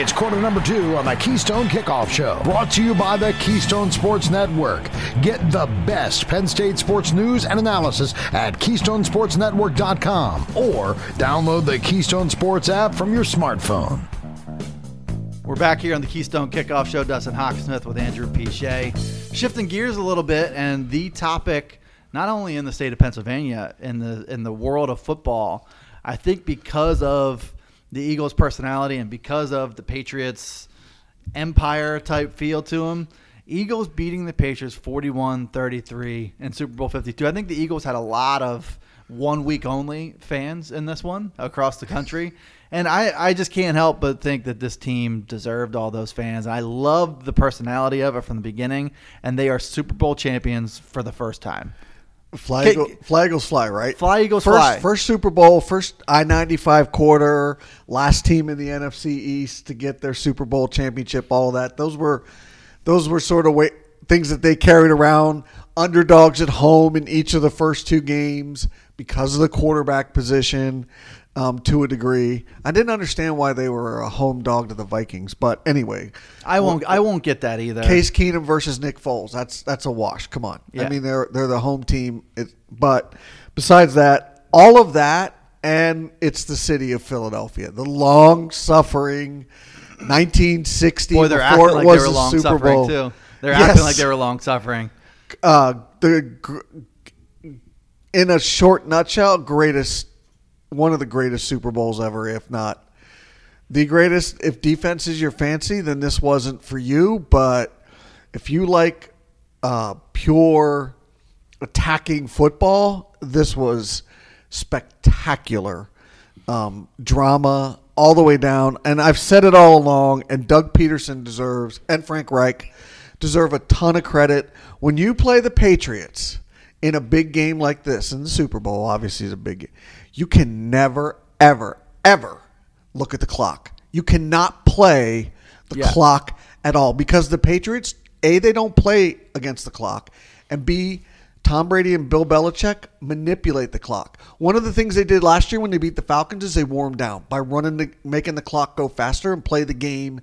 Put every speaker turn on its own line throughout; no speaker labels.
It's quarter number two on the Keystone Kickoff Show, brought to you by the Keystone Sports Network. Get the best Penn State sports news and analysis at KeystonesportsNetwork.com or download the Keystone Sports app from your smartphone.
We're back here on the Keystone Kickoff Show. Dustin Hawksmith with Andrew Piche. Shifting gears a little bit, and the topic, not only in the state of Pennsylvania, in the in the world of football, I think because of the Eagles' personality and because of the Patriots' empire type feel to them, Eagles beating the Patriots 41-33 in Super Bowl 52. I think the Eagles had a lot of one week only fans in this one across the country. And I, I just can't help but think that this team deserved all those fans. I love the personality of it from the beginning, and they are Super Bowl champions for the first time.
Fly. Eagle, fly Eagles fly, right?
Fly Eagles
first,
fly.
First Super Bowl, first I ninety five quarter, last team in the NFC East to get their Super Bowl championship. All that. Those were, those were sort of way, things that they carried around. Underdogs at home in each of the first two games because of the quarterback position. Um, to a degree, I didn't understand why they were a home dog to the Vikings, but anyway,
I won't I won't get that either.
Case Keenum versus Nick Foles. That's that's a wash. Come on.
Yeah.
I mean they're they're the home team. It, but besides that, all of that, and it's the city of Philadelphia, the long suffering 1960
Boy, they're acting like
was
they were long
Super
suffering
Bowl.
too. They're
Yes.
acting like they were long suffering.
uh, the in a short nutshell, greatest one of the greatest Super Bowls ever, if not the greatest. If defense is your fancy, then this wasn't for you. But if you like uh, pure attacking football, this was spectacular um, drama all the way down. And I've said it all along. And Doug Pederson deserves and Frank Reich deserve a ton of credit when you play the Patriots in a big game like this in the Super Bowl. Obviously, is a big game. You can never, ever, ever look at the clock. You cannot play the
Yeah.
clock at all because the Patriots, A, they don't play against the clock, and B, Tom Brady and Bill Belichick manipulate the clock. One of the things they did last year when they beat the Falcons is they wore them down by running the, making the clock go faster and play the game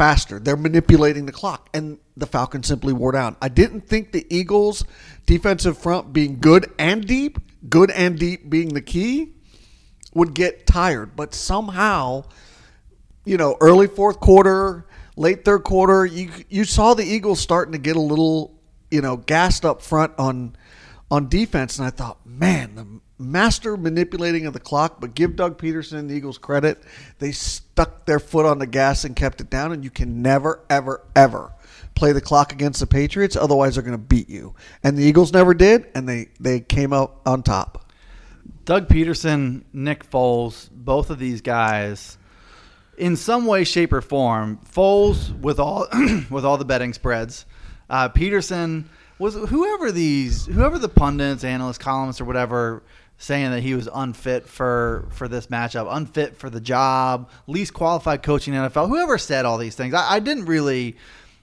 faster. They're manipulating the clock, and the Falcons simply wore down. I didn't think the Eagles' defensive front being good and deep, good and deep being the key, would get tired, but somehow you know, early fourth quarter, late third quarter, you you saw the Eagles starting to get a little, you know, gassed up front on on defense, and I thought, man, the master manipulating of the clock. But give Doug Pederson and the Eagles credit; they stuck their foot on the gas and kept it down. And you can never, ever, ever play the clock against the Patriots, otherwise they're going to beat you. And the Eagles never did, and they they came out on top.
Doug Pederson, Nick Foles, both of these guys, in some way, shape, or form, Foles with all with all the betting spreads, uh, Pederson was whoever these whoever the pundits, analysts, columnists, or whatever saying that he was unfit for for this matchup, unfit for the job, least qualified coaching NFL. Whoever said all these things, I, I didn't really.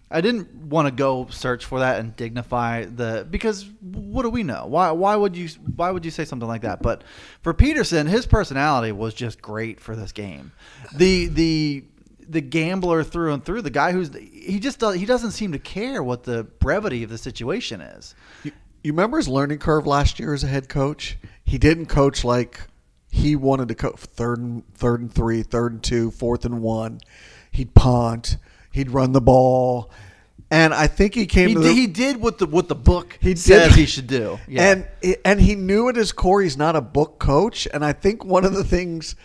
I didn't want to go search for that and dignify the because what do we know? Why why would you why would you say something like that? But for Pederson, his personality was just great for this game. The the the gambler through and through, the guy who's he just does, he doesn't seem to care what the brevity of the situation is.
You, you remember his learning curve last year as a head coach? He didn't coach like he wanted to coach third and third and three, third and two, fourth and one. He'd punt. He'd run the ball, and I think he came
He
the,
he did what the what the book
He
says
did.
he should do. Yeah.
And and he knew at his core he's not a book coach. And I think one of the things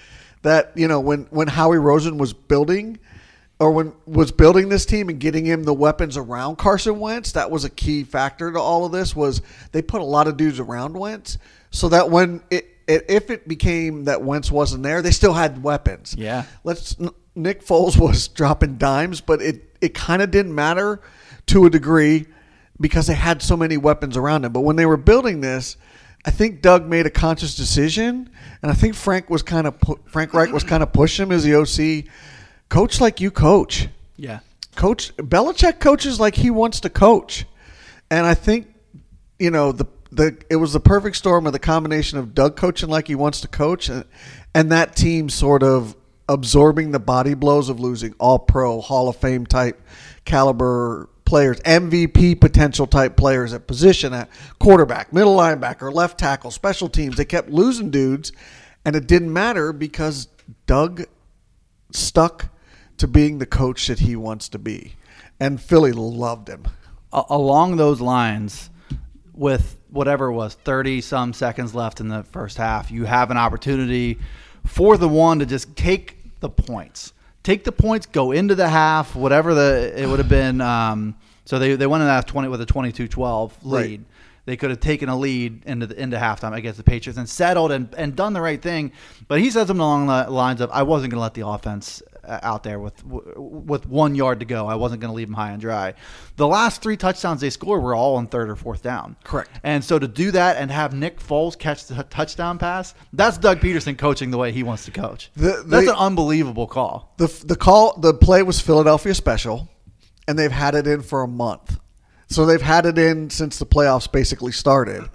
that you know when when Howie Roseman was building or when was building this team and getting him the weapons around Carson Wentz, that was a key factor to all of this. Was they put a lot of dudes around Wentz so that when it, it if it became that Wentz wasn't there, they still had weapons.
Yeah.
Let's Nick Foles was dropping dimes, but it it kind of didn't matter to a degree because they had so many weapons around him. But when they were building this, I think Doug made a conscious decision, and I think Frank was kind of pu- Frank Reich was kind of pushing him as the OC. Coach like you coach.
yeah.
Coach Belichick coaches like he wants to coach, and I think you know the the it was the perfect storm of the combination of Doug coaching like he wants to coach, and, and that team sort of absorbing the body blows of losing all pro, Hall of Fame type caliber players, MVP potential type players at position at quarterback, middle linebacker, left tackle, special teams. They kept losing dudes, and it didn't matter because Doug stuck to being the coach that he wants to be. And Philly loved him.
Along those lines, with whatever it was 30 some seconds left in the first half, you have an opportunity for the one to just take the points. Take the points, go into the half, whatever the it would have been. Um, so they, they went in that 20 with a 22-12 lead.
Right.
They could have taken a lead into the, into halftime against the Patriots and settled and, and done the right thing. But he said something along the lines of, "I wasn't going to let the offense Uh, out there with with one yard to go. I wasn't going to leave them high and dry." The last three touchdowns they scored were all on third or fourth down.
Correct.
And so to do that and have Nick Foles catch the touchdown pass, that's Doug Pederson coaching the way he wants to coach.
The-
that's an unbelievable call.
The the call the play was Philadelphia special, and they've had it in for a month. So they've had it in since the playoffs basically started,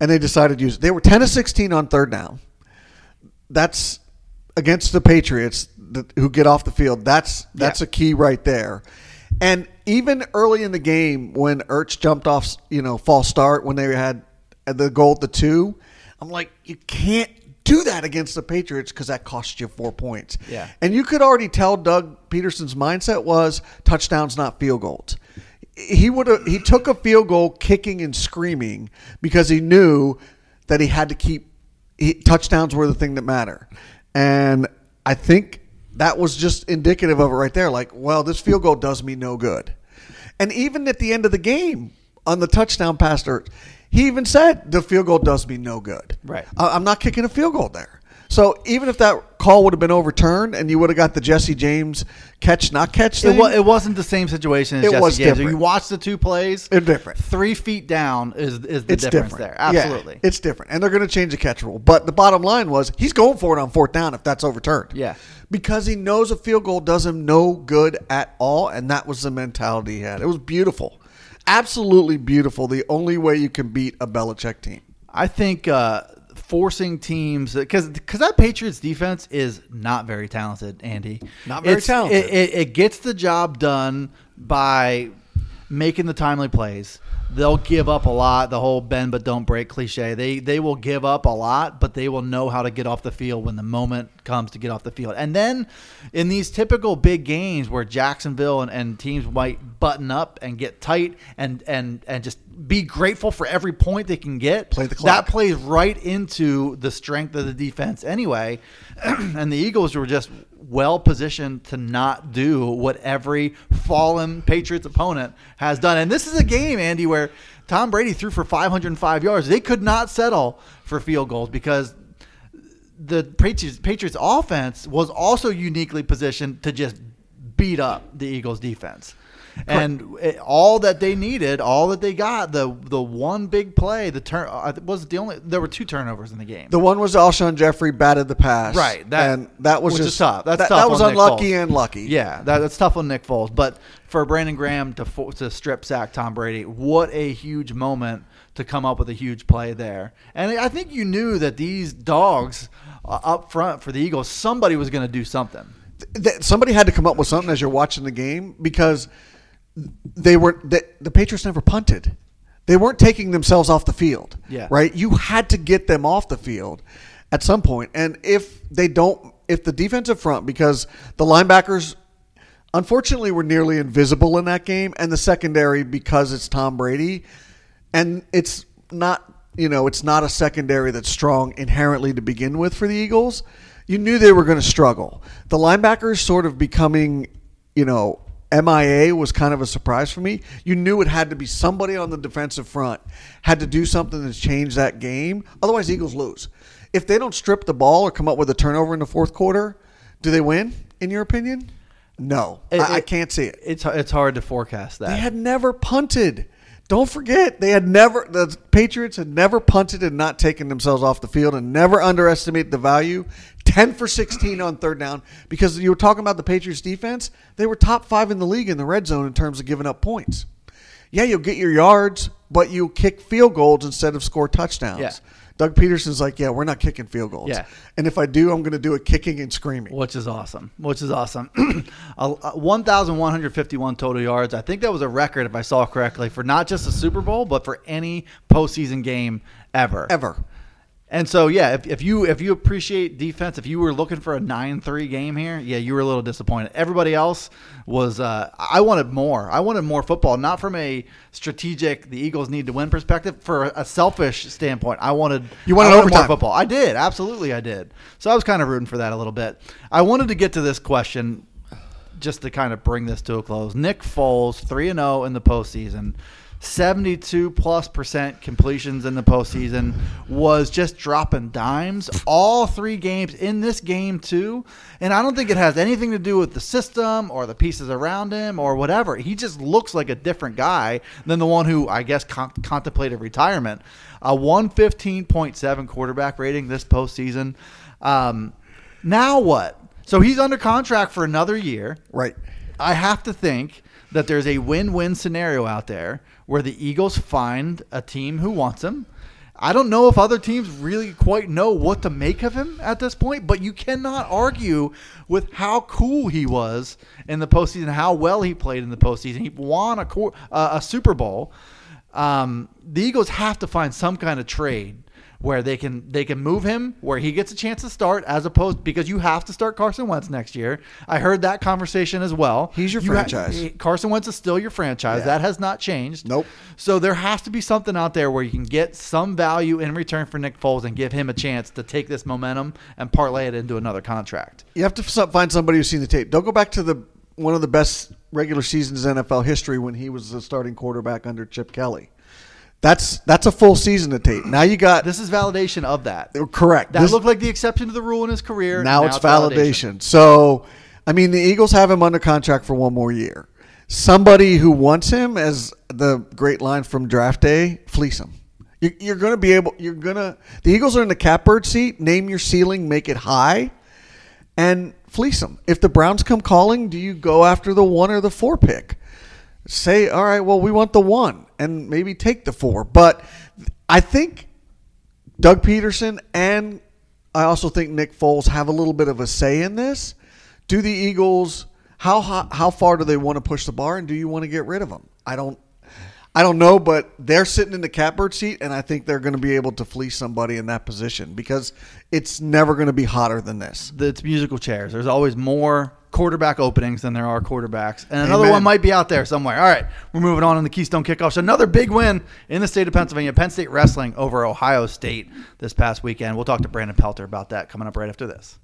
and they decided to use it. They were ten to sixteen on third down. That's against the Patriots that, who get off the field. That's that's
Yeah.
a key right there. And even early in the game, when Ertz jumped off, you know, false start when they had the goal at the two, I'm like, you can't do that against the Patriots because that costs you four points.
Yeah.
And you could already tell Doug Pederson's mindset was touchdowns, not field goals. He would have he took a field goal kicking and screaming because he knew that he had to keep he, touchdowns were the thing that matter. And I think that was just indicative of it right there. Like, well, this field goal does me no good. And even at the end of the game on the touchdown pass, he even said the field goal does me no good.
Right.
I'm not kicking a field goal there. So even if that call would have been overturned and you would have got the Jesse James catch not catch
It,
thing,
wa- it wasn't the same situation as
It
Jesse
was
James. If
different.
you watch the two plays,
It's different.
Three feet down is is the
it's
difference
different
there.
Yeah,
Absolutely.
it's different, and they're going to change the catch rule. But the bottom line was he's going for it on fourth down if that's overturned.
Yeah.
because he knows a field goal does him no good at all, and that was the mentality he had. It was beautiful, absolutely beautiful. The only way you can beat a Belichick team.
I think uh, forcing teams because because that Patriots defense is not very talented, Andy.
Not very
It's-
talented.
It, it, it gets the job done by making the timely plays. They'll give up a lot. The whole bend but don't break cliche. They they will give up a lot, but they will know how to get off the field when the moment comes to get off the field. And then in these typical big games where Jacksonville and, and teams might button up and get tight and and and just be grateful for every point they can get.
Play the
That plays right into the strength of the defense anyway. and the Eagles were just well positioned to not do what every fallen Patriots opponent has done. And this is a game, Andy, where Tom Brady threw for 505 yards. They could not settle for field goals because the Patriots, Patriots offense was also uniquely positioned to just beat up the Eagles defense. And it, all that they needed, all that they got, the the one big play, the turn uh, was the only. There were two turnovers in the game.
The one was Alshon Jeffery batted the pass,
Right, that-
and that was just
tough. That's
that,
tough
that was unlucky
Foles.
and lucky.
Yeah, that, that's tough on Nick Foles. But for Brandon Graham to to strip sack Tom Brady, what a huge moment to come up with a huge play there. And I think you knew that these dogs uh, up front for the Eagles, somebody was going to do something.
Th- somebody had to come up with something as you're watching the game because they were the, the Patriots never punted. They weren't taking themselves off the field.
Yeah.
Right? You had to get them off the field at some point. And if they don't if the defensive front because the linebackers unfortunately were nearly invisible in that game and the secondary because it's Tom Brady and it's not you know it's not a secondary that's strong inherently to begin with for the Eagles you knew they were going to struggle the linebackers sort of becoming you know MIA was kind of a surprise for me. You knew it had to be somebody on the defensive front had to do something to change that game. Otherwise, Eagles lose. If they don't strip the ball or come up with a turnover in the fourth quarter, do they win? In your opinion? No,
It-
I, I can't see it.
It's it's hard to forecast that.
They had never punted. Don't forget, they had never the Patriots had never punted and not taken themselves off the field and never underestimate the value. 10 for 16 on third down because you were talking about the Patriots defense, they were top 5 in the league in the red zone in terms of giving up points. Yeah, you'll get your yards, but you kick field goals instead of score touchdowns.
Yeah.
Doug Pederson's like, yeah, we're not kicking field goals.
Yeah.
And if I do, I'm going to do it kicking and screaming.
which is awesome. Which is awesome. Uh, uh, 1,151 total yards. I think that was a record, if I saw correctly, for not just the Super Bowl, but for any postseason game ever.
Ever.
And so, yeah, if, if you if you appreciate defense, if you were looking for a nine three game here, yeah, you were a little disappointed. Everybody else was. Uh, I wanted more. I wanted more football, not from a strategic the Eagles need to win perspective. For a selfish standpoint, I wanted
You wanted
I
overtime.
more football. I did absolutely, I did. So I was kind of rooting for that a little bit. I wanted to get to this question just to kind of bring this to a close. Nick Foles, 3 and 0 in the postseason. 72 plus percent completions in the postseason was just dropping dimes all three games in this game too. And i don't think it has anything to do with the system or the pieces around him or whatever. He just looks like a different guy than the one who i guess con- contemplated retirement. A 115.7 quarterback rating this postseason. Um, now what? So he's under contract for another year.
Right.
I have to think that there's a win-win scenario out there where the Eagles find a team who wants him. I don't know if other teams really quite know what to make of him at this point, but you cannot argue with how cool he was in the postseason, how well he played in the postseason. He won a uh, a Super Bowl. Um, the Eagles have to find some kind of trade where they can they can move him where he gets a chance to start as opposed because you have to start Carson Wentz next year. I heard that conversation as well.
He's your
You ha-
franchise.
Carson Wentz is still your franchise.
Yeah.
That has not changed.
Nope.
So there has to be something out there where you can get some value in return for Nick Foles and give him a chance to take this momentum and parlay it into another contract.
You have to find somebody who's seen the tape. Don't go back to the one of the best regular seasons in NFL history when he was the starting quarterback under Chip Kelly. That's that's a full season of tape. Now you got
This is validation of that.
Uh, correct.
That
This-
looked like the exception to the rule in his career.
now, it's validation. So, I mean, the Eagles have him under contract for one more year. Somebody who wants him, as the great line from draft day, fleece him. You- You're going to be able. You're going to. The Eagles are in the catbird seat. Name your ceiling, make it high, and fleece them. If the Browns come calling, do you go after the one or the four pick? Say, all right, well, we want the one, and maybe take the four. But I think Doug Pederson and I also think Nick Foles have a little bit of a say in this. Do the Eagles how how, far do they want to push the bar and do you want to get rid of them? I don't I don't know, but they're sitting in the catbird seat and I think they're going to be able to fleece somebody in that position because it's never going to be hotter than this.
It's musical chairs. There's always more quarterback openings than there are quarterbacks. And another
Amen.
one might be out there somewhere. All right, we're moving on in the Keystone Kickoff. So another big win in the state of Pennsylvania. Penn State wrestling over Ohio State this past weekend. We'll talk to Brandon Pelter about that coming up right after this.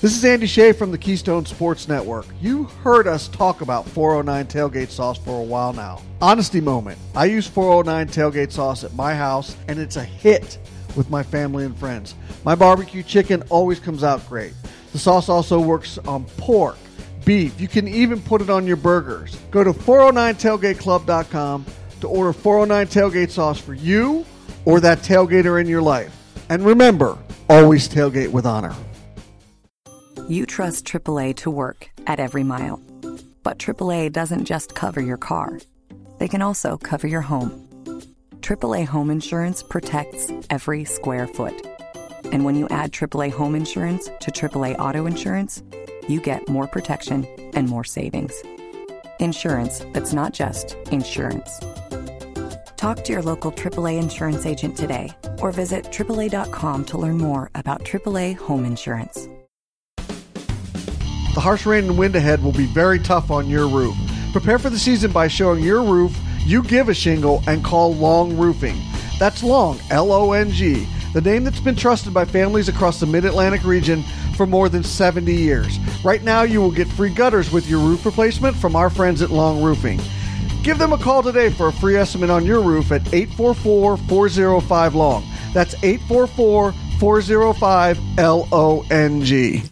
This is Andy Shea from the Keystone Sports Network. You heard us talk about 409 tailgate sauce for a while now. Honesty moment. I use 409 tailgate sauce at my house and it's a hit with my family and friends. My barbecue chicken always comes out great. The sauce also works on pork, beef. You can even put it on your burgers. Go to 409tailgateclub.com to order 409 tailgate sauce for you or that tailgater in your life. And remember, always tailgate with honor.
You trust AAA to work at every mile. But AAA doesn't just cover your car, they can also cover your home. AAA Home Insurance protects every square foot. And when you add AAA Home Insurance to AAA Auto Insurance, you get more protection and more savings. Insurance that's not just insurance. Talk to your local AAA insurance agent today or visit AAA.com to learn more about AAA Home Insurance.
The harsh rain and wind ahead will be very tough on your roof. Prepare for the season by showing your roof you give a shingle and call Long Roofing. That's Long, L O N G, the name that's been trusted by families across the mid Atlantic region for more than 70 years. Right now, you will get free gutters with your roof replacement from our friends at Long Roofing. Give them a call today for a free estimate on your roof at 844 405 Long. That's 844 405 L O N G.